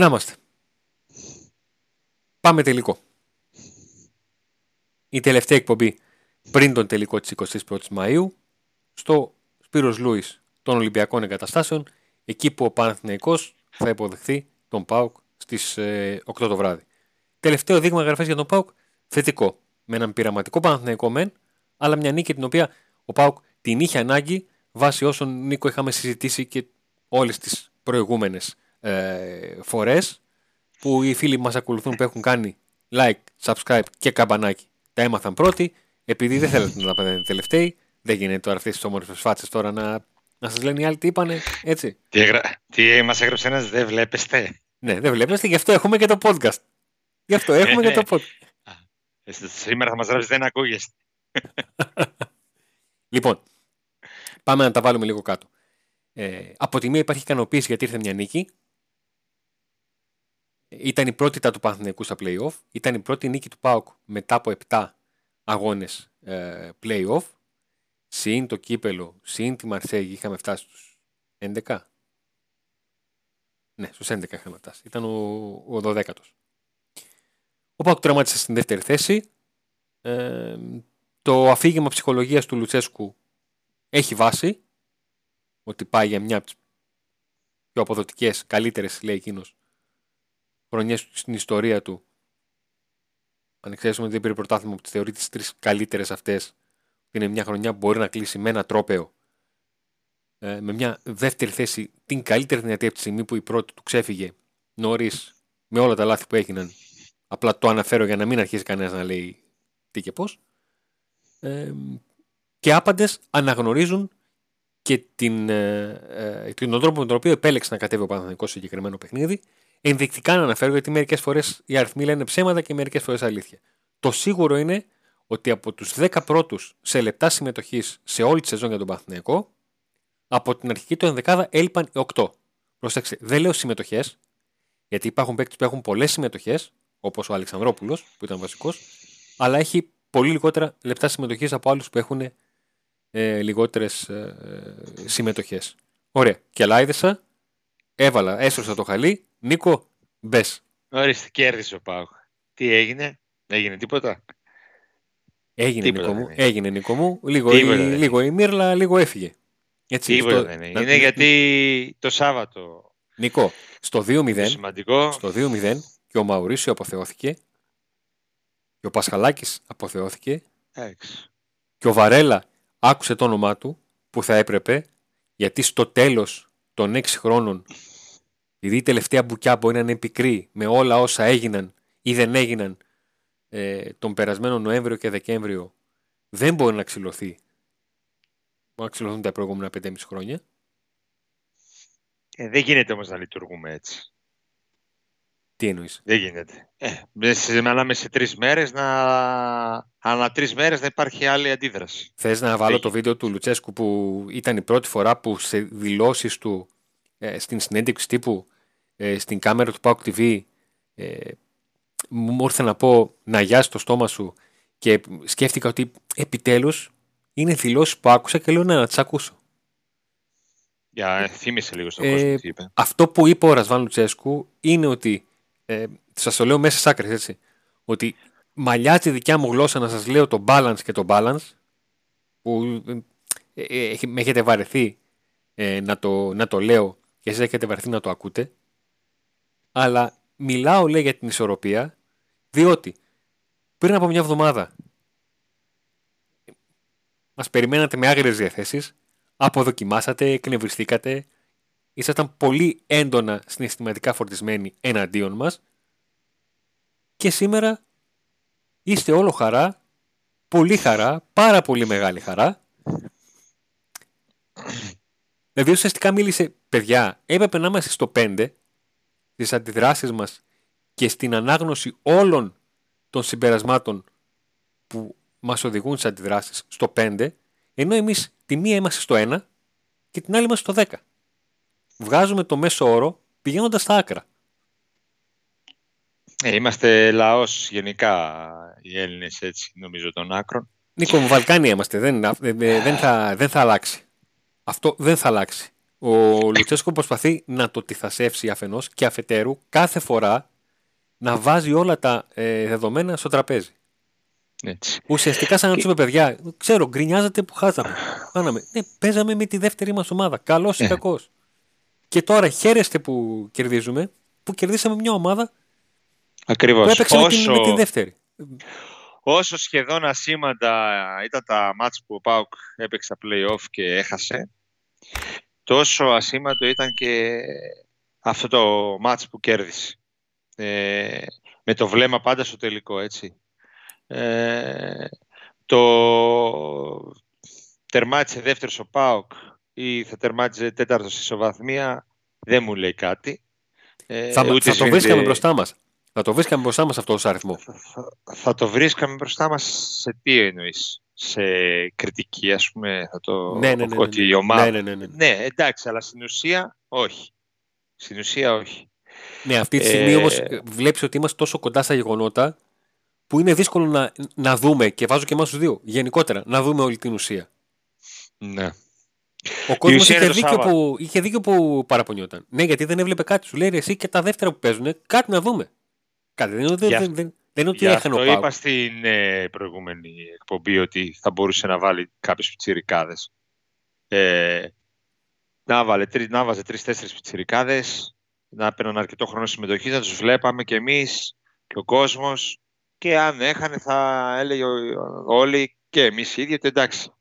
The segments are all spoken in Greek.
Να είμαστε. Πάμε τελικό. Η τελευταία εκπομπή πριν τον τελικό της 21ης Μαΐου στο Σπύρος Λούις των Ολυμπιακών Εγκαταστάσεων εκεί που ο Παναθηναϊκός θα υποδεχθεί τον ΠΑΟΚ στις 8 ε, το βράδυ. Τελευταίο δείγμα γραφές για τον ΠΑΟΚ θετικό. Με έναν πειραματικό Παναθηναϊκό μεν, αλλά μια νίκη την οποία ο ΠΑΟΚ την είχε ανάγκη βάσει όσων Νίκο είχαμε συζητήσει και όλες τις προηγούμενες ε, φορές που οι φίλοι μας ακολουθούν που έχουν κάνει like, subscribe και καμπανάκι. Τα έμαθαν πρώτοι επειδή δεν θέλετε να τα πέντε τελευταίοι δεν γίνεται τώρα αυτές τις όμορφες φάτσες τώρα να, να σας λένε οι άλλοι τι είπανε έτσι. Τι, έγρα... τι μας έγραψε ένας δεν βλέπεστε Ναι δεν βλέπεστε γι' αυτό έχουμε και το podcast. Γι' αυτό έχουμε και το podcast Σήμερα θα μας γράψεις δεν ακούγεστε Λοιπόν Πάμε να τα βάλουμε λίγο κάτω. Ε, από τη μία υπάρχει ικανοποίηση γιατί ήρθε μια νίκη. Ήταν η πρώτη τα του Παναθηναϊκού στα play-off. Ήταν η πρώτη νίκη του ΠΑΟΚ μετά από 7 αγώνες ε, play-off. Συν το κύπελο, συν τη Μαρσέγη είχαμε φτάσει στους 11. Ναι, στους 11 είχαμε φτάσει. Ήταν ο, ο 12ος. Ο ΠΑΟΚ τραμάτισε στην δεύτερη θέση. Ε, το αφήγημα ψυχολογίας του Λουτσέσκου έχει βάση ότι πάει για μια από τις πιο αποδοτικές, καλύτερες, λέει εκείνο, χρονιές στην ιστορία του. Αν εξαιρέσουμε ότι δεν πήρε πρωτάθλημα που τι θεωρεί τις τρεις καλύτερες αυτές, είναι μια χρονιά που μπορεί να κλείσει με ένα τρόπεο. Ε, με μια δεύτερη θέση, την καλύτερη δυνατή από τη στιγμή που η πρώτη του ξέφυγε νωρίς με όλα τα λάθη που έγιναν. Απλά το αναφέρω για να μην αρχίσει κανένας να λέει τι και πώς. Ε, και άπαντες αναγνωρίζουν και την, ε, ε, τον τρόπο με τον οποίο επέλεξε να κατέβει ο Παναθανικό σε συγκεκριμένο παιχνίδι. Ενδεικτικά να αναφέρω γιατί μερικές φορές οι αριθμοί λένε ψέματα και μερικές φορές αλήθεια. Το σίγουρο είναι ότι από τους 10 πρώτους σε λεπτά συμμετοχής σε όλη τη σεζόν για τον Παναθηναϊκό, από την αρχική του ενδεκάδα έλειπαν οι 8. Προσέξτε, δεν λέω συμμετοχές, γιατί υπάρχουν παίκτες που έχουν πολλές συμμετοχές, όπως ο Αλεξανδρόπουλος που ήταν βασικός, αλλά έχει πολύ λιγότερα λεπτά συμμετοχής από άλλους που έχουν ε, λιγότερες ε, συμμετοχές. Ωραία. Και λάιδεσα, έβαλα, έσωσα το χαλί. Νίκο, μπες. Ορίστε, κέρδισε ο Πάου. Τι έγινε, έγινε τίποτα; Έγινε, τίποτα Νίκο μου. Έγινε, Νίκο μου. Λίγο, η, λίγο η Μύρλα, λίγο έφυγε. Έτσι, τίποτα στο... δεν είναι. Είναι γιατί το Σάββατο. Νίκο, στο 2-0, στο 2-0 και ο Μαουρίσιο αποθεώθηκε και ο Πασχαλάκης αποθεώθηκε και ο Βαρέλα άκουσε το όνομά του που θα έπρεπε γιατί στο τέλος των 6 χρόνων επειδή η τελευταία μπουκιά μπορεί να είναι πικρή με όλα όσα έγιναν ή δεν έγιναν ε, τον περασμένο Νοέμβριο και Δεκέμβριο δεν μπορεί να ξυλωθεί. Μπορεί να ξυλωθούν τα προηγούμενα 5,5 χρόνια. Ε, δεν γίνεται όμως να λειτουργούμε έτσι. Τι εννοείς; Δεν γίνεται. Ε, ανάμεσα σε τρεις μέρες να. Ανά τρεις μέρες να υπάρχει άλλη αντίδραση. Θες να βάλω το βίντεο του Λουτσέσκου που ήταν η πρώτη φορά που σε δηλώσεις του ε, στην συνέντευξη τύπου ε, στην κάμερα του PAOK TV ε, μου ήρθε να πω να γιάσει το στόμα σου και σκέφτηκα ότι επιτέλους είναι δηλώσει που άκουσα και λέω να, να τι ακούσω. Για θύμισε λίγο στον κόσμο τι είπε. Αυτό που είπε ο Ρασβάν Λουτσέσκου είναι ότι ε, σας το λέω μέσα στι άκρε, έτσι, ότι μαλλιάζει τη δικιά μου γλώσσα να σας λέω το balance και το balance, που ε, ε, με έχετε βαρεθεί ε, να, το, να το λέω και εσείς έχετε βαρεθεί να το ακούτε, αλλά μιλάω λέει για την ισορροπία, διότι πριν από μια εβδομάδα μας περιμένατε με άγριες διαθέσεις, αποδοκιμάσατε, εκνευριστήκατε, ήσασταν πολύ έντονα συναισθηματικά φορτισμένοι εναντίον μας και σήμερα είστε όλο χαρά, πολύ χαρά, πάρα πολύ μεγάλη χαρά. Δηλαδή ουσιαστικά μίλησε, παιδιά, έπρεπε να είμαστε στο 5 στις αντιδράσεις μας και στην ανάγνωση όλων των συμπερασμάτων που μας οδηγούν σε αντιδράσεις στο 5, ενώ εμείς τη μία είμαστε στο 1 και την άλλη είμαστε στο 10 βγάζουμε το μέσο όρο πηγαίνοντας στα άκρα. Ε, είμαστε λαός γενικά οι Έλληνες έτσι νομίζω των άκρων. Νίκο, Βαλκάνια είμαστε. Δεν, δεν, δεν, θα, δεν θα αλλάξει. Αυτό δεν θα αλλάξει. Ο Λουτσέσκο προσπαθεί να το τυθασεύσει αφενός και αφετέρου κάθε φορά να βάζει όλα τα ε, δεδομένα στο τραπέζι. Έτσι. Ουσιαστικά σαν να τους είπε παιδιά, ξέρω, γκρινιάζατε που χάσαμε. Κάναμε. Ναι, παίζαμε με τη δεύτερη μας ομάδα. Καλός ή Ε. κακός. Και τώρα χαίρεστε που κερδίζουμε, που κερδίσαμε μια ομάδα Ακριβώς. που έπαιξε με, την, Όσο- με τη δεύτερη. όσο σχεδόν ασήμαντα ήταν τα μάτς που ο Πάουκ έπαιξε στα play-off και έχασε, τόσο ασήμαντο ήταν και αυτό το μάτς που κέρδισε. Ε, με το βλέμμα πάντα στο τελικό, έτσι. Ε, το τερμάτισε δεύτερος ο Πάουκ ή θα τερμάτιζε τέταρτος στη ισοβαθμία, δεν μου λέει κάτι. Ε, θα, ούτε θα το σβήνεται- βρίσκαμε μπροστά μας. Θα το βρίσκαμε μπροστά μας αυτός το αριθμός. θα, θα το βρίσκαμε μπροστά μας σε τι εννοείς, σε κριτική ας πούμε, θα το, Ναι, ναι, ναι, ναι, ότι ναι. η ομάδα... Ναι, ναι, ναι, ναι. Ναι, εντάξει, αλλά στην ουσία όχι. Στην ουσία όχι. Ναι, αυτή τη στιγμή Ε, όμως βλέπεις ότι είμαστε τόσο κοντά στα γεγονότα που είναι δύσκολο να, να δούμε και βάζω και εμάς τους δύο γενικότερα να δούμε όλη την ουσία. Ναι. Ο κόσμος ουσία είχε είναι το δίκιο, Σάββατο. που, είχε δίκιο που παραπονιόταν. Ναι, γιατί δεν έβλεπε κάτι. Σου λέει «Ρε, εσύ και τα δεύτερα που παίζουν, κάτι να δούμε. Κάτι. Δεν, είναι- δεν, Γι' δεν, δεν, δεν είναι ότι Γι' έχανε αυτό ο Πάου. είπα στην ε, προηγούμενη εκπομπή ότι θα μπορούσε να βάλει κάποιους πιτσιρικάδες. Ε, να, βάλε, τρι, να βάζε τρεις-τέσσερις πιτσιρικάδες, να έπαιρναν αρκετό χρόνο συμμετοχή, να τους βλέπαμε κι εμείς και ο κόσμος και αν έχανε θα έλεγε ο- όλοι και εμείς οι ίδιοι ότι εντάξει.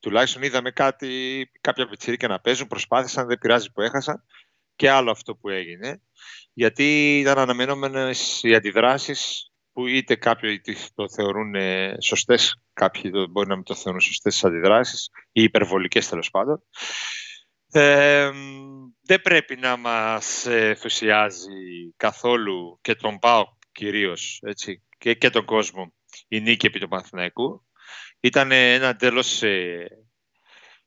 Τουλάχιστον είδαμε κάτι, κάποια πιτσιρίκα να παίζουν, προσπάθησαν, δεν πειράζει που έχασαν και άλλο αυτό που έγινε. Γιατί ήταν αναμενόμενες οι αντιδράσεις που είτε κάποιοι τις- το θεωρούν ε, σωστές, κάποιοι το- μπορεί να μην το θεωρούν σωστές τις αντιδράσεις ή υπερβολικές τέλος πάντων. Ε, μ, δεν πρέπει να μας ε, ενθουσιάζει καθόλου και τον ΠΑΟΚ κυρίως έτσι, και, και τον κόσμο η νίκη επί του Παναθηναϊκού. Ήταν ένα εντελώς, ε,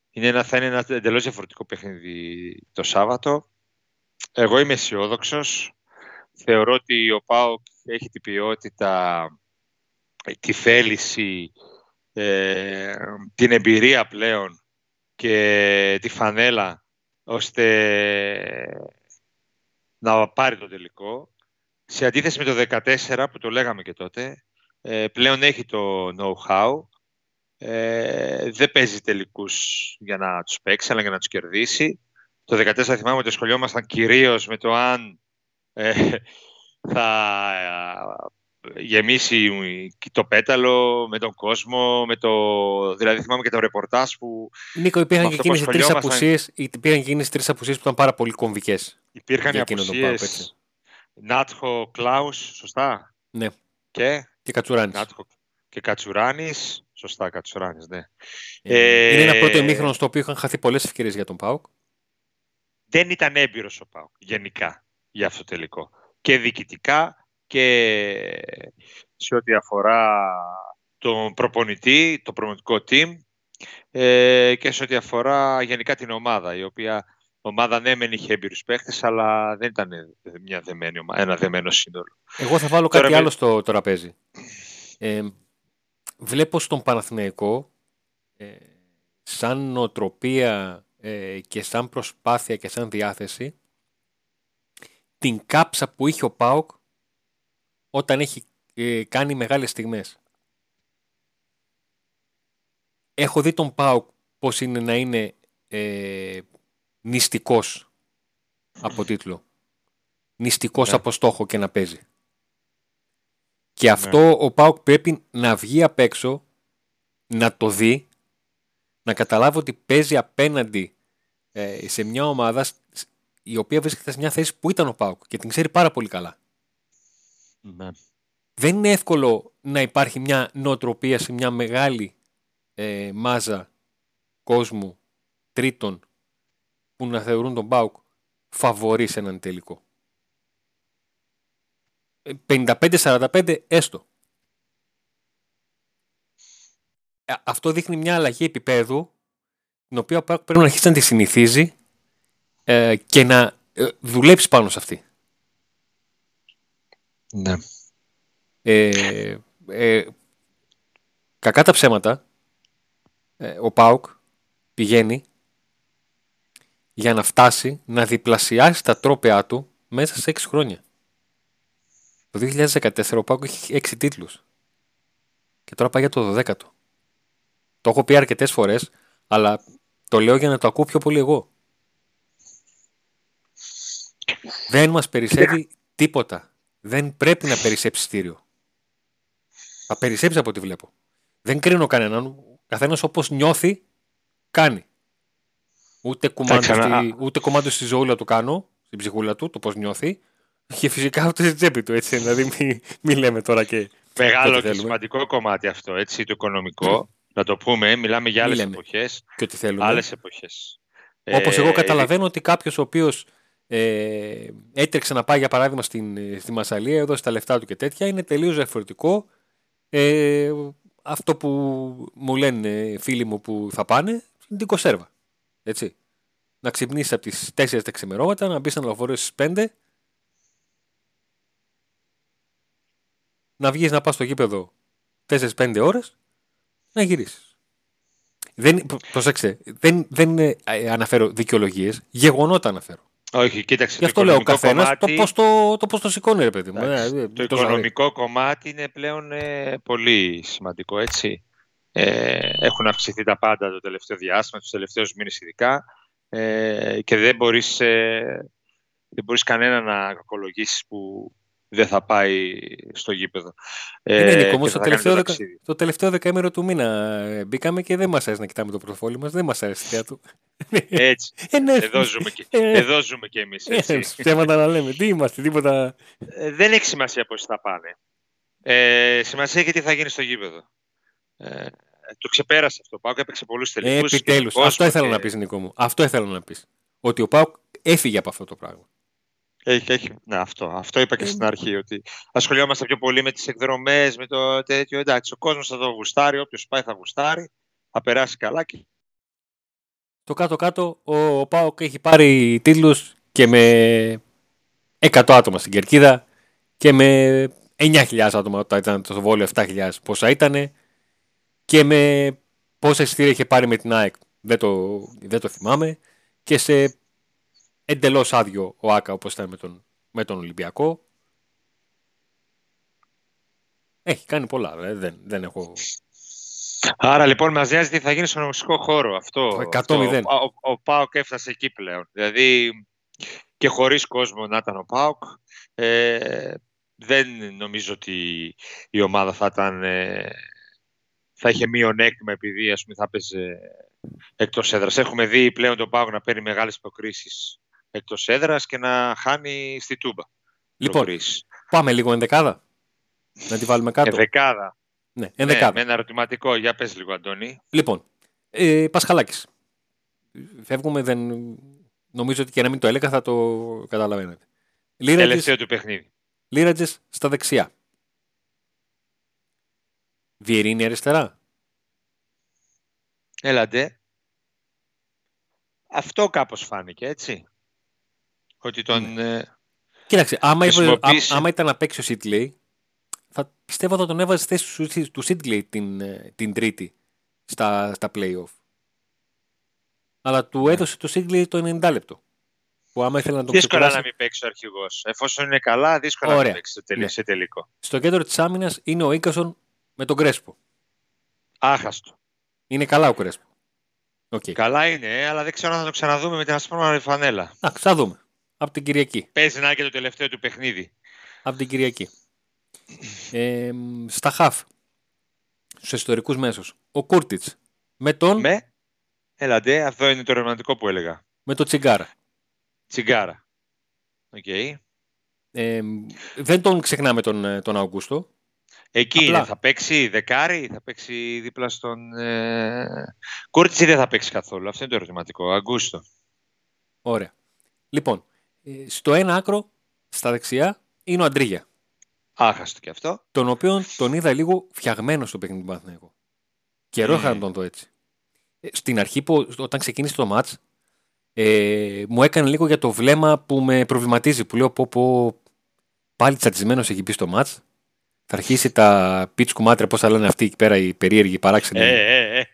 είναι ένα, θα είναι ένα εντελώς διαφορετικό παιχνίδι το Σάββατο. Εγώ είμαι αισιόδοξος. Θεωρώ ότι ο ΠΑΟΚ έχει την ποιότητα, ε, τη θέληση, ε, την εμπειρία πλέον και τη φανέλα ώστε να πάρει το τελικό. Σε αντίθεση με το 14 που το λέγαμε και τότε, ε, πλέον έχει το know-how. Ε, δεν παίζει τελικούς για να τους παίξει, αλλά για να τους κερδίσει. Το 14 θυμάμαι ότι ασχολιόμασταν κυρίως με το αν ε, θα ε, γεμίσει το πέταλο με τον κόσμο, με το... δηλαδή θυμάμαι και το ρεπορτάζ που Νίκο, υπήρχαν με και αυτό που εκείνες οι τρεις ασχολιόμασταν- απουσίες, υπήρχαν και εκείνες οι τρεις απουσίες που ήταν πάρα πολύ κομβικές. υπήρχαν οι Για εκείνον τον ΠΑΟΚ, απουσίες έτσι. Νάτχο Κλάους, σωστά, Ναι, και; Και Κατσουράνης. Νάτχο και Κατσουράνης, σωστά Κατσουράνης, ναι. Ε, Είναι ένα Ε, πρώτο ημίχρονο στο οποίο είχαν χαθεί πολλές ευκαιρίες για τον ΠΑΟΚ. δεν ήταν έμπειρος ο ΠΑΟΚ γενικά για αυτό το τελικό. Και διοικητικά και σε ό,τι αφορά τον προπονητή, το προπονητικό team ε, και σε ό,τι αφορά γενικά την ομάδα, η οποία ομάδα ναι μεν είχε έμπειρους παίχτες, αλλά δεν ήταν μια δεμένη, ομα- ένα δεμένο σύνολο. Εγώ θα βάλω Τώρα κάτι με- άλλο στο τραπέζι. Ε, βλέπω στον Παναθηναϊκό ε, σαν νοοτροπία ε, και σαν προσπάθεια και σαν διάθεση την κάψα που είχε ο ΠΑΟΚ όταν έχει ε, κάνει μεγάλες στιγμές. Έχω δει τον ΠΑΟΚ πώς είναι να είναι ε, νηστικός από τίτλο. Νηστικός Ναι. από στόχο και να παίζει. Και αυτό ο ΠΑΟΚ πρέπει να βγει απ' έξω, να το δει, να καταλάβει ότι παίζει απέναντι ε, σε μια ομάδα σ- σ- η οποία βρίσκεται σε μια θέση που ήταν ο ΠΑΟΚ και την ξέρει πάρα πολύ καλά. Δεν είναι εύκολο να υπάρχει μια νοοτροπία σε μια μεγάλη ε, μάζα κόσμου τρίτων που να θεωρούν τον ΠΑΟΚ φαβορή σε έναν τελικό. Ε, 55-45 έστω. Ε, Αυτό δείχνει μια αλλαγή επίπεδου την οποία ο ΠΑΟΚ πρέπει να αρχίσει να τη συνηθίζει ε, και να ε, δουλέψεις πάνω σε αυτή. Ναι. Ε, ε, κακά τα ψέματα, ε, ο ΠΑΟΚ πηγαίνει για να φτάσει να διπλασιάσει τα τρόπεά του μέσα σε 6 χρόνια. Το 2014 ο Πάκο έχει 6 τίτλους. Και τώρα πάει για το 12ο. Το έχω πει αρκετές φορές, αλλά το λέω για να το ακούω πιο πολύ εγώ. Δεν μας περισσεύει τίποτα. Δεν πρέπει να περισσέψει στήριο. Θα περισσέψει από ό,τι βλέπω. Δεν κρίνω κανέναν. Καθένας όπως νιώθει, κάνει. Ούτε κουμάντο, στη, ούτε κομμάτι στη ζωούλα του κάνω, στην ψυχούλα του, το πώς νιώθει. Και φυσικά ούτε στη τσέπη του, έτσι. Δηλαδή, μην μη λέμε τώρα και. Μεγάλο και σημαντικό κομμάτι αυτό, έτσι, το οικονομικό. Να το πούμε, μιλάμε για άλλες εποχές. Και ό,τι θέλουμε. Άλλες εποχές. Όπως εγώ ε, καταλαβαίνω ότι κάποιος ο οποίος ε, έτρεξε να πάει για παράδειγμα στην, στη Μασαλία, έδωσε τα λεφτά του και τέτοια, είναι τελείως διαφορετικό. Ε, αυτό που μου λένε φίλοι μου που θα πάνε είναι την κοσέρβα. Έτσι. Να ξυπνήσεις από τις 4 τα ξημερώματα, να μπεις ένα λεωφορείο στις 5, να βγεις να πας στο γήπεδο 4-5 ώρες, να γυρίσεις. Δεν, προσέξτε, δεν, δεν ε, αναφέρω δικαιολογίες, γεγονότα αναφέρω. Όχι, κοίταξε. Γι' αυτό λέω ο καθένας κομμάτι... το πώς το, το, πώς το σηκώνει, ρε παιδί μου. Ε, το, το οικονομικό κομμάτι είναι πλέον ε, πολύ σημαντικό, έτσι. Ε, έχουν αυξηθεί τα πάντα το τελευταίο διάστημα, τους τελευταίους μήνες ειδικά. Ε, και δεν μπορείς ε, δεν μπορείς κανένα να κακολογήσεις που δεν θα πάει στο γήπεδο. Είναι ε, όμως το τελευταίο, δεκα, το τελευταίο δεκαήμερο του μήνα ε, μπήκαμε και δεν μας αρέσει να κοιτάμε το πρωτοφόλι μας, δεν μας αρέσει η του. Έτσι. Ε, ναι. εδώ, ζούμε και, ε, εδώ ζούμε και εμείς. Έτσι. Θέματα να λέμε. Τι είμαστε, τίποτα. δεν έχει σημασία πώς θα πάνε. Ε, σημασία έχει τι θα γίνει στο γήπεδο. Ε, το ξεπέρασε αυτό. Ο Πάουκ έπαιξε πολλούς τελικούς. Επιτέλους. Αυτό ήθελα και... να πεις, Νικό μου. Αυτό ήθελα να πεις. Ότι ο Πάουκ έφυγε από αυτό το πράγμα. Έχει, έχει. Ναι, αυτό. Αυτό είπα και στην αρχή. Ότι ασχολιόμαστε πιο πολύ με τις εκδρομές, με το τέτοιο. Εντάξει, ο κόσμος θα το γουστάρει. Όποιος πάει θα γουστάρει. Θα περάσει καλά. Και... Το κάτω-κάτω ο, ο Πάοκ έχει πάρει τίτλους και με 100 άτομα στην κερκίδα και με 9.000 άτομα όταν ήταν το βόλιο 7.000 πόσα ήταν και με πόσα εισιτήρια είχε πάρει με την ΑΕΚ δεν το, δεν το θυμάμαι και σε εντελώς άδειο ο Άκα όπως ήταν με τον, με τον Ολυμπιακό. Έχει κάνει πολλά, δεν, δεν έχω... Άρα λοιπόν μας νοιάζει τι θα γίνει στον νομιστικό χώρο. Αυτό, 100 αυτό, ο, ο, Πάοκ έφτασε εκεί πλέον. Δηλαδή και χωρίς κόσμο να ήταν ο Πάοκ. Ε, δεν νομίζω ότι η ομάδα θα ήταν... Ε, θα είχε μειονέκτημα επειδή ας πούμε, θα έπαιζε εκτός έδρας. Έχουμε δει πλέον τον Πάοκ να παίρνει μεγάλες υποκρίσεις εκτός έδρας και να χάνει στη Τούμπα. Λοιπόν, πάμε λίγο ενδεκάδα. Να τη βάλουμε κάτω. Ενδεκάδα. Ναι, ενδεκάδα. Ναι, με ένα ερωτηματικό. Για πες λίγο, Αντώνη. Λοιπόν, ε, Πασχαλάκης. Φεύγουμε, δεν... νομίζω ότι και να μην το έλεγα θα το καταλαβαίνετε. Λίρατζες, Τελευταίο του παιχνίδι. Λίρατζες στα δεξιά. Βιερίνη αριστερά. Έλατε. Αυτό κάπως φάνηκε, έτσι. Ότι τον. Ναι. Ε, Κοίταξε, άμα, χρησιμοποιήσει... άμα ήταν να παίξει ο Σίτλεϊ, θα πιστεύω θα τον έβαζε στη θέση του Σίτλεϊ την, ε, την Τρίτη στα, στα playoff. Αλλά του ναι. έδωσε το Σίτλεϊ το 90 λεπτό. Που άμα ήθελε να τον δύσκολα ξεκουράσει... να μην παίξει ο αρχηγός. Εφόσον είναι καλά, δύσκολα Ωραία. να μην παίξει ναι. σε τελικό. Στο κέντρο της άμυνας είναι ο Ίκασον με τον Κρέσπο. Άχαστο. Είναι καλά ο Κρέσπο. Okay. Καλά είναι, αλλά δεν ξέρω αν θα το ξαναδούμε με την ασπρόμαυρη φανέλα. Α, ξαναδούμε. Από την Κυριακή. Παίζει να είναι και το τελευταίο του παιχνίδι. Από την Κυριακή. Ε, στα χαφ. Στους ιστορικού μέσους. Ο Κούρτιτς. Με τον. Με. Έλατε, αυτό είναι το ρομαντικό που έλεγα. Με το Τσιγκάρα. Τσιγκάρα. Οκ. Okay. Ε, δεν τον ξεχνάμε τον, ε, τον Αυγούστο. Εκεί Απλά. είναι, θα παίξει δεκάρι, θα παίξει δίπλα στον... Ε... Κούρτιτς ή δεν θα παίξει καθόλου, αυτό είναι το ερωτηματικό. Αγκούστο. Ωραία. Λοιπόν, ε, στο ένα άκρο, στα δεξιά, είναι ο Αντρίγια. Άχαστο και αυτό. Τον οποίο τον είδα λίγο φτιαγμένο στο παιχνίδι του Παναθηναϊκού. Καιρό είχα να τον δω έτσι. Ε, στην αρχή, που, όταν ξεκίνησε το μάτς, ε, μου έκανε λίγο για το βλέμμα που με προβληματίζει. Που λέω πω, πω πάλι τσατισμένος έχει μπει στο μάτς. Θα αρχίσει τα πίτς κουμάτρια, πώς θα λένε αυτοί εκεί πέρα οι περίεργοι παράξενοι. Ε, ε, ε.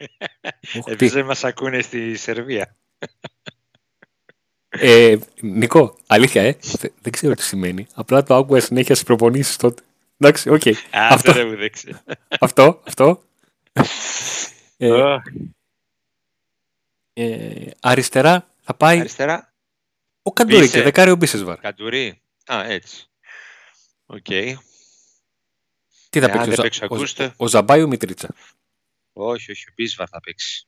Επίσης μας ακούνε στη Σερβία. Ε, Νικό, αλήθεια, ε. Δεν ξέρω τι σημαίνει. Απλά το άκουγα συνέχεια στις προπονήσεις τότε. Εντάξει, οκ. Okay. αυτό, δεν μου δείξει. αυτό, αυτό. Ε, ε, αριστερά θα πάει. Αριστερά. Ο Καντουρί και δεκάριο Μπίσεσβαρ. Καντουρί. Α, έτσι. Οκ. Okay. Τι θα ε, παίξει, ο, ο, ο, Ζαμπάι ο Μητρίτσα; Όχι, όχι, ο Μπίσβαρ θα παίξει.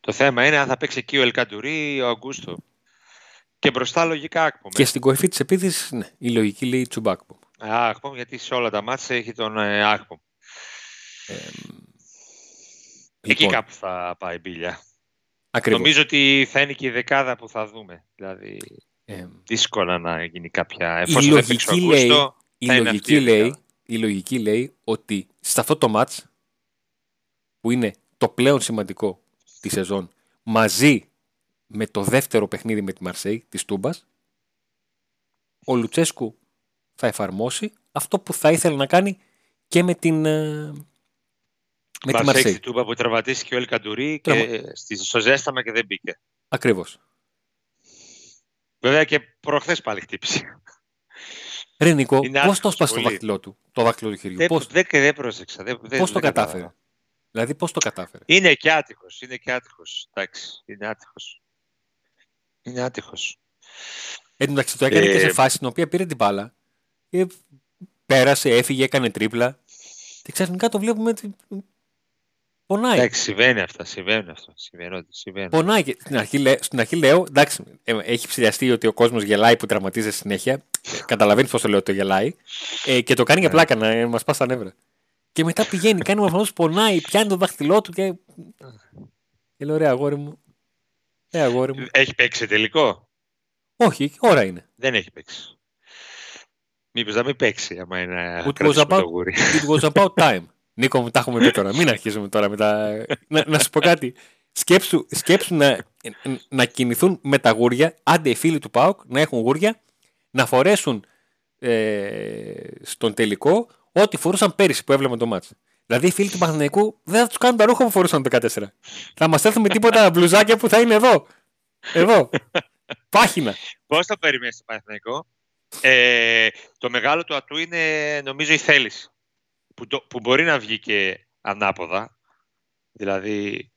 Το θέμα είναι αν θα παίξει εκεί ο Ελκαντουρί ή ο Αγκούστο. Και μπροστά λογικά Ακπομ. Και στην κορυφή της επίθεσης, ναι, η λογική λέει Τσουμπάκπομ. Ακπομ, γιατί σε όλα τα μάτια έχει τον ε, Ακπομ. Ε, Εκεί λοιπόν. κάπου θα πάει η μπίλια. Ακριβώς. Νομίζω ότι θα είναι και η δεκάδα που θα δούμε. Δηλαδή, ε, δύσκολα να γίνει κάποια... Εφόσον η λογική, λέει, η, λογική λέει, η λογική λέει ότι σε αυτό το μάτς που είναι το πλέον σημαντικό της σεζόν μαζί με το δεύτερο παιχνίδι με τη Μαρσέη της Τούμπας ο Λουτσέσκου θα εφαρμόσει αυτό που θα ήθελε να κάνει και με την, ε, με τη Μαρσέη. Την Τούμπα που τραυματίστηκε ο Ελκαντουρί και στο ζέσταμα και δεν μπήκε. Ακριβώς. Βέβαια και προχθές πάλι χτύπησε. Ρε Νικό, πώς το σπάσει το δάχτυλό του, το δάχτυλο του χειριού. Δεν, πώς... δεν, δεν πρόσεξα. Δεν, πώς το κατάφερε; Δηλαδή πώς το κατάφερε; Είναι και άτυχος, είναι και άτυχος. Εντάξει, είναι άτυχος. Είναι άτυχος. Εν το έκανε και σε ε, φάση στην οποία πήρε την μπάλα και πέρασε, έφυγε, έκανε τρίπλα και ξαφνικά το βλέπουμε Πονάει. Εντάξει, συμβαίνει αυτά. Συμβαίνει αυτό. Συμβαίνει, συμβαίνει. Πονάει. Στην αρχή, στην αρχή λέω, εντάξει, ε, έχει ψηλιαστεί ότι ο κόσμος γελάει που τραυματίζεται συνέχεια. Καταλαβαίνεις πώς το λέω ότι το γελάει. Ε, και το κάνει για ναι. πλάκα να ε, μας πας στα νεύρα. Και μετά πηγαίνει, κάνει ο πονάει, πιάνει το δάχτυλό του και. Και λέω, ρε αγόρι μου. Ε, αγόρι μου. Έχει παίξει τελικό; Όχι, ώρα είναι. Δεν έχει παίξει. Μήπως να μην παίξει, άμα είναι. It was, about, it was about time. Νίκο μου, τα έχουμε πει τώρα. Μην αρχίσουμε τώρα με τα. να, να σου πω κάτι. Σκέψου, σκέψου να, να κινηθούν με τα γούρια, άντε οι φίλοι του ΠΑΟΚ να έχουν γούρια, να φορέσουν ε, στον τελικό ό,τι φορούσαν πέρυσι που έβλεπαν το μάτς. Δηλαδή οι φίλοι του Παναθηναϊκού δεν θα τους κάνουν τα ρούχα που φορούσαν το 14. θα μας έρθουν με τίποτα μπλουζάκια που θα είναι εδώ. Εδώ. Πάχυνα. Πώς το περιμένεις το Παναθηναϊκό; Ε, το μεγάλο του ατού είναι νομίζω η θέληση. Που, το, που μπορεί να βγει και ανάποδα. Δηλαδή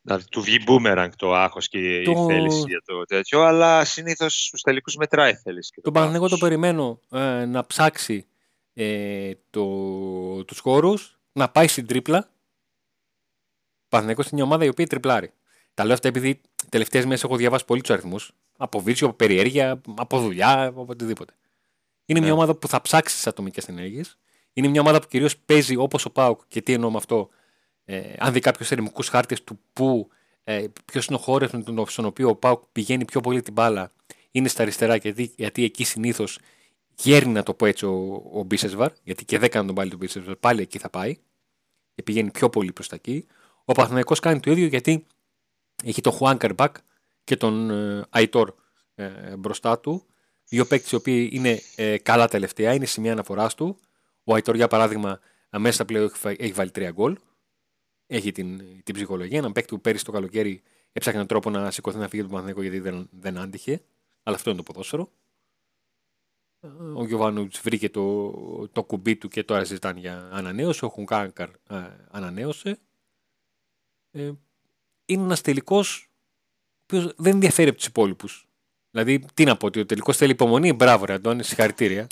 να του βγει μπούμεραγκ το άγχος και το... η θέληση για το τέτοιο, αλλά συνήθως στους τελικούς μετράει η θέληση. Το, το Παναθηναϊκό το περιμένω ε, να ψάξει ε, το, τους χώρους, να πάει στην τρίπλα. Παναθηναϊκός είναι μια ομάδα η οποία τριπλάρει. Τα λέω αυτά επειδή τελευταίες μέρες έχω διαβάσει πολλοί του αριθμούς. Από βίτσιο, από περιέργεια, από δουλειά, από οτιδήποτε. Είναι μια ναι. ομάδα που θα ψάξει τις ατομικές ενέργειες. Είναι μια ομάδα που κυρίως παίζει όπως ο Πάουκ. Και τι εννοώ με αυτό, ε, αν δει κάποιος θερμικού χάρτες του που, ε, ποιος είναι ο χώρος στον οποίο ο Πάουκ πηγαίνει πιο πολύ την μπάλα, είναι στα αριστερά, γιατί, γιατί εκεί συνήθως γέρνει να το πω έτσι ο, ο Μπίσεσβαρ, γιατί και δεν κάνει τον πάλι του Μπίσεσβαρ, πάλι εκεί θα πάει και πηγαίνει πιο πολύ προς τα εκεί. Ο Παθηναϊκός κάνει το ίδιο γιατί έχει τον Χουάνκαρ Μπακ και τον ε, Αϊτόρ ε, μπροστά του. Δύο παίκτες οι οποίοι είναι ε, καλά τελευταία, είναι σημεία αναφοράς του. Ο Αϊτόρ, για παράδειγμα, αμέσω πλέον έχει, έχει βάλει τρία γκολ. Έχει την, την ψυχολογία. Έναν παίκτη που πέρυσι το καλοκαίρι έψαχνε τρόπο να σηκωθεί να φύγει από τον Παναθηναϊκό γιατί δεν, δεν άντυχε. Αλλά αυτό είναι το ποδόσφαιρο ο Γιωβάνοβιτς βρήκε το, το κουμπί του και τώρα ζητάνε για ανανέωση. Ο Χουνκάνκαρ ε, ανανέωσε. Ε, είναι ένας τελικός ο οποίος δεν ενδιαφέρει από τους υπόλοιπους. Δηλαδή, τι να πω, ότι ο τελικός θέλει υπομονή. Μπράβο, ρε Αντώνη, συγχαρητήρια.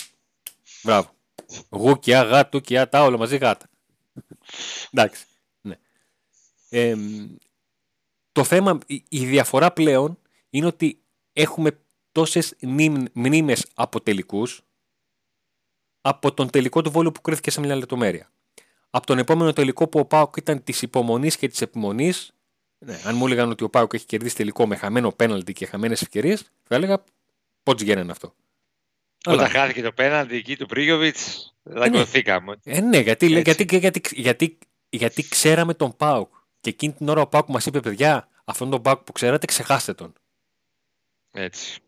Μπράβο. Γούκια, γάτου, τα όλα μαζί γάτα. Εντάξει. Ναι. Ε, το θέμα, η, η διαφορά πλέον είναι ότι έχουμε τόσες μνήμες από τελικούς από τον τελικό του Βόλου που κρίθηκε σε μια λεπτομέρεια. Από τον επόμενο τελικό που ο Πάοκ ήταν της υπομονής και της επιμονής, ναι, αν μου έλεγαν ότι ο Πάοκ έχει κερδίσει τελικό με χαμένο πέναλτι και χαμένες ευκαιρίες, θα έλεγα πώς γίνεται αυτό. Όταν Αλλά... χάθηκε το πέναλτι εκεί του Πρίγιοβιτς, δαγκωθήκαμε. Ε, ναι, γιατί, γιατί, γιατί, γιατί, γιατί, ξέραμε τον Πάοκ. Και εκείνη την ώρα ο Πάοκ μας είπε, παιδιά, αυτόν τον Πάοκ που ξέρατε, ξεχάστε τον. Έτσι.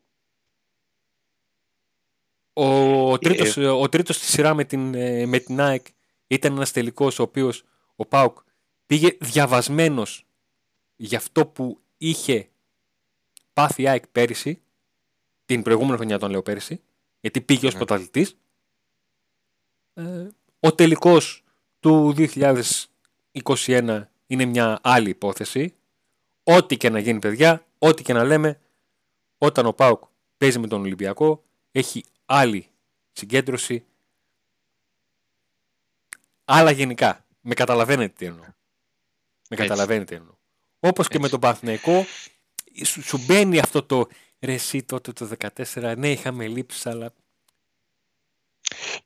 Ο τρίτος, ε, ο τρίτος στη σειρά με την, ε, με την ΑΕΚ ήταν ένας τελικός ο οποίος ο ΠΑΟΚ πήγε διαβασμένος για αυτό που είχε πάθει η ΑΕΚ πέρυσι την προηγούμενη χρονιά τον λέω πέρσι, γιατί πήγε ως Ναι. πρωταθλητής. Ε, ο τελικός του 2021 είναι μια άλλη υπόθεση. Ό,τι και να γίνει, παιδιά, ό,τι και να λέμε, όταν ο Πάουκ παίζει με τον Ολυμπιακό, έχει άλλη συγκέντρωση. Άλλα γενικά. Με καταλαβαίνετε τι εννοώ. Με Έτσι. καταλαβαίνετε τι εννοώ. Όπως και Έτσι. με τον Παναθηναϊκό, σου, σου μπαίνει αυτό το ρε εσύ τότε το 14, ναι είχαμε λείψει, αλλά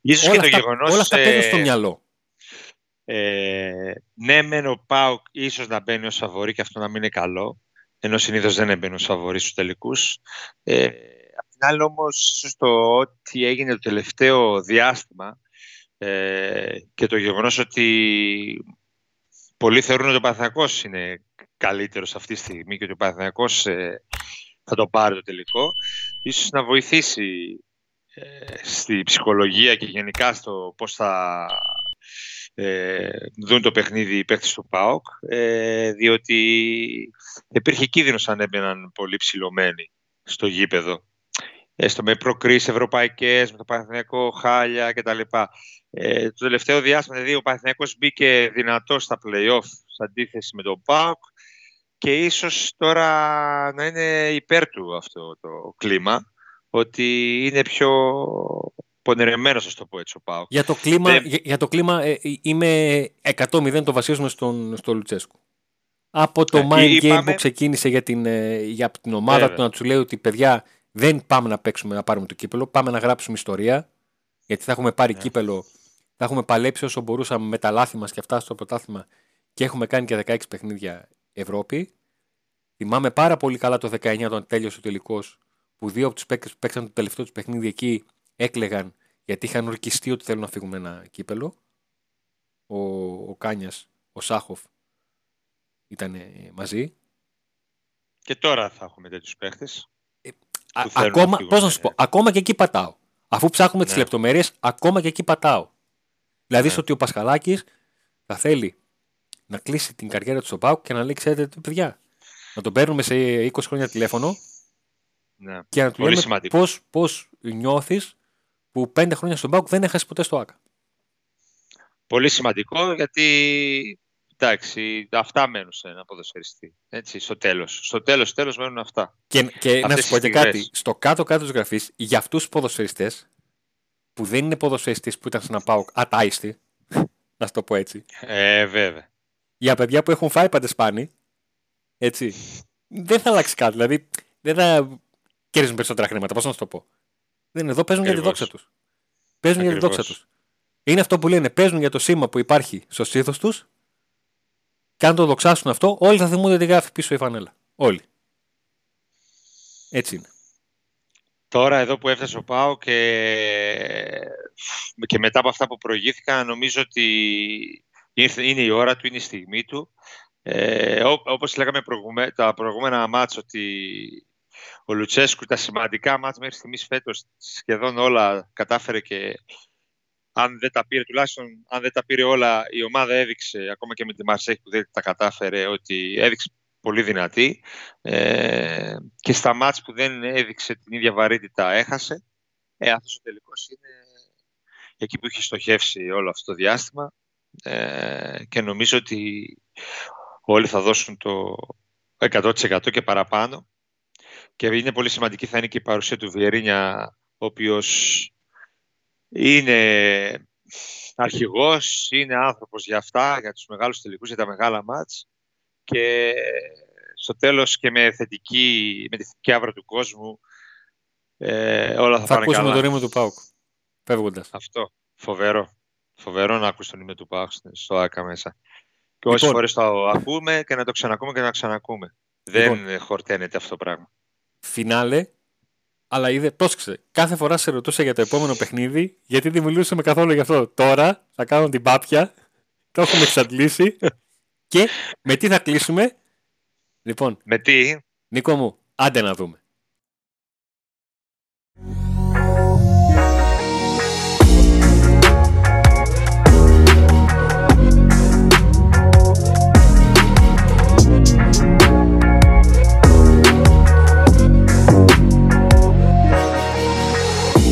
Ίσως όλα και το αυτά, γεγονός... όλα αυτά παίζουν στο ε, μυαλό. Ε, ναι, μεν ο Πάουκ ίσως να μπαίνει ως φαβορή και αυτό να μην είναι καλό. Ενώ συνήθως δεν έμπαινε ως φαβορή στους τελικούς. Ε, απ' την άλλη, όμως, ίσως το ότι έγινε το τελευταίο διάστημα ε, και το γεγονός ότι πολλοί θεωρούν ότι ο Παναθηναϊκός είναι καλύτερος αυτή τη στιγμή και ότι ο Παναθηναϊκός ε, θα το πάρει το τελικό, ίσως να βοηθήσει ε, στη ψυχολογία και γενικά στο πώς θα ε, δουν το παιχνίδι οι παίκτες του ΠΑΟΚ, ε, διότι υπήρχε κίνδυνος αν έμπαιναν πολύ ψηλωμένοι στο γήπεδο. Έστω με προκρίσεις ευρωπαϊκές, με το Παναθηναϊκό χάλια κτλ. Ε, το τελευταίο διάστημα, δηλαδή, ο Παναθηναϊκός μπήκε δυνατός στα play-off σε αντίθεση με τον ΠΑΟΚ και ίσως τώρα να είναι υπέρ του αυτό το κλίμα, ότι είναι πιο πονηρεμένος, ας το πω έτσι, ο ΠΑΟΚ. Για το κλίμα, Δεν- για, για το κλίμα ε, ε, είμαι 100-0 το βασίζουμε στον, στο Λουτσέσκου. Από το Ε, mind game είπαμε- που ξεκίνησε για την, ε, για την ομάδα Βέβαια. του να τους λέει ότι παιδιά δεν πάμε να παίξουμε να πάρουμε το κύπελο, πάμε να γράψουμε ιστορία. Γιατί θα έχουμε πάρει Ναι. κύπελο, θα έχουμε παλέψει όσο μπορούσαμε με τα λάθη μας και αυτά στο πρωτάθλημα και έχουμε κάνει και 16 παιχνίδια Ευρώπη. Θυμάμαι πάρα πολύ καλά το 19 όταν τέλειωσε ο τελικός που δύο από τους παίκτες που παίξαν το τελευταίο τους παιχνίδι εκεί έκλεγαν γιατί είχαν ορκιστεί ότι θέλουν να φύγουν με ένα κύπελο. Ο, ο Κάνιας, ο Σάχοφ ήταν μαζί. Και τώρα θα έχουμε τέτοιους παίχτες. Α- που θέλουν να ακόμα, φύγουν, πώς να ναι, σου πω, ναι. ακόμα και εκεί πατάω. Αφού ψάχνουμε τις Ναι. λεπτομέρειες, ακόμα και εκεί πατάω. Δηλαδή Ναι. στο ότι ο Πασχαλάκης θα θέλει να κλείσει την καριέρα του στο ΠΑΟΚ και να λέει, ξέρετε, τι, παιδιά, να τον παίρνουμε σε 20 χρόνια τηλέφωνο Ναι. και να του Πολύ λέμε σημαντικό. πώς, πώς νιώθεις που πέντε χρόνια στον ΠΑΟΚ δεν έχασες ποτέ στο ΆΚΑ. Πολύ σημαντικό γιατί εντάξει, αυτά μένουν σε ένα ποδοσφαιριστή. Έτσι, στο τέλος. Στο τέλος, τέλος μένουν αυτά. Και, και να Αυτές σου πω τις και κάτι, στιγμές. στο κάτω-κάτω της γραφής, για αυτούς τους ποδοσφαιριστές που δεν είναι ποδοσφαιριστής που ήταν σε ένα ΠΑΟΚ ατάιστοι, να σου το πω έτσι, Ε, βέβαια. για παιδιά που έχουν φάει παντεσπάνι, έτσι, δεν θα αλλάξει κάτι. Δηλαδή, δεν θα κέρδισουν περισσότερα χρήματα. Πώς να σου το πω. Δεν είναι εδώ, παίζουν για τη Ακριβώς. δόξα τους. Παίζουν για τη Ακριβώς. δόξα τους. Είναι αυτό που λένε, παίζουν για το σήμα που υπάρχει στο στήθο τους και αν το δοξάσουν αυτό, όλοι θα θυμούνται τι γράφει πίσω η φανέλα. Όλοι. Έτσι είναι. Τώρα εδώ που έφτασε ο Πάο και, και μετά από αυτά που προηγήθηκαν νομίζω ότι ήρθε, είναι η ώρα του, είναι η στιγμή του. Ε, ό, όπως λέγαμε προηγουμέ, τα προηγούμενα μάτς ότι ο Λουτσέσκου τα σημαντικά μάτς μέχρι στιγμής φέτος σχεδόν όλα κατάφερε και αν δεν τα πήρε τουλάχιστον αν δεν τα πήρε όλα η ομάδα έδειξε ακόμα και με τη Μαρσέχη που δεν τα κατάφερε ότι έδειξε πολύ δυνατή. Ε, και στα μάτς που δεν έδειξε την ίδια βαρύτητα έχασε. Ε, αυτός ο τελικός είναι εκεί που έχει στοχεύσει όλο αυτό το διάστημα. Ε, και νομίζω ότι όλοι θα δώσουν το 100% και παραπάνω. Και είναι πολύ σημαντική θα είναι και η παρουσία του Βιερίνια ο οποίος είναι αρχηγός, είναι άνθρωπος για αυτά, για τους μεγάλους τελικούς, για τα μεγάλα μάτς και στο τέλος και με, θετική, με τη θετική άβρα του κόσμου ε, όλα θα, Θα πάνε ακούσουμε καλά. το ρήμο του Πάουκ. Φεύγοντας. Αυτό. Φοβερό. Φοβερό να ακούς τον ύμνο του ΠΑΟΚ στο ΆΚΑ μέσα. Και όσες Λοιπόν. φορές το ακούμε και να το ξανακούμε και να ξανακούμε. Λοιπόν. Δεν χορταίνεται αυτό το πράγμα. Φινάλε. Αλλά είδε, πρόσεξε. Κάθε φορά σε ρωτούσα για το επόμενο παιχνίδι, γιατί δεν μιλούσαμε καθόλου γι' αυτό. Τώρα θα κάνω την πάπια. Το έχουμε εξαντλήσει. και με τι θα κλείσουμε; Λοιπόν, Με τι, Νίκο μου, άντε να δούμε.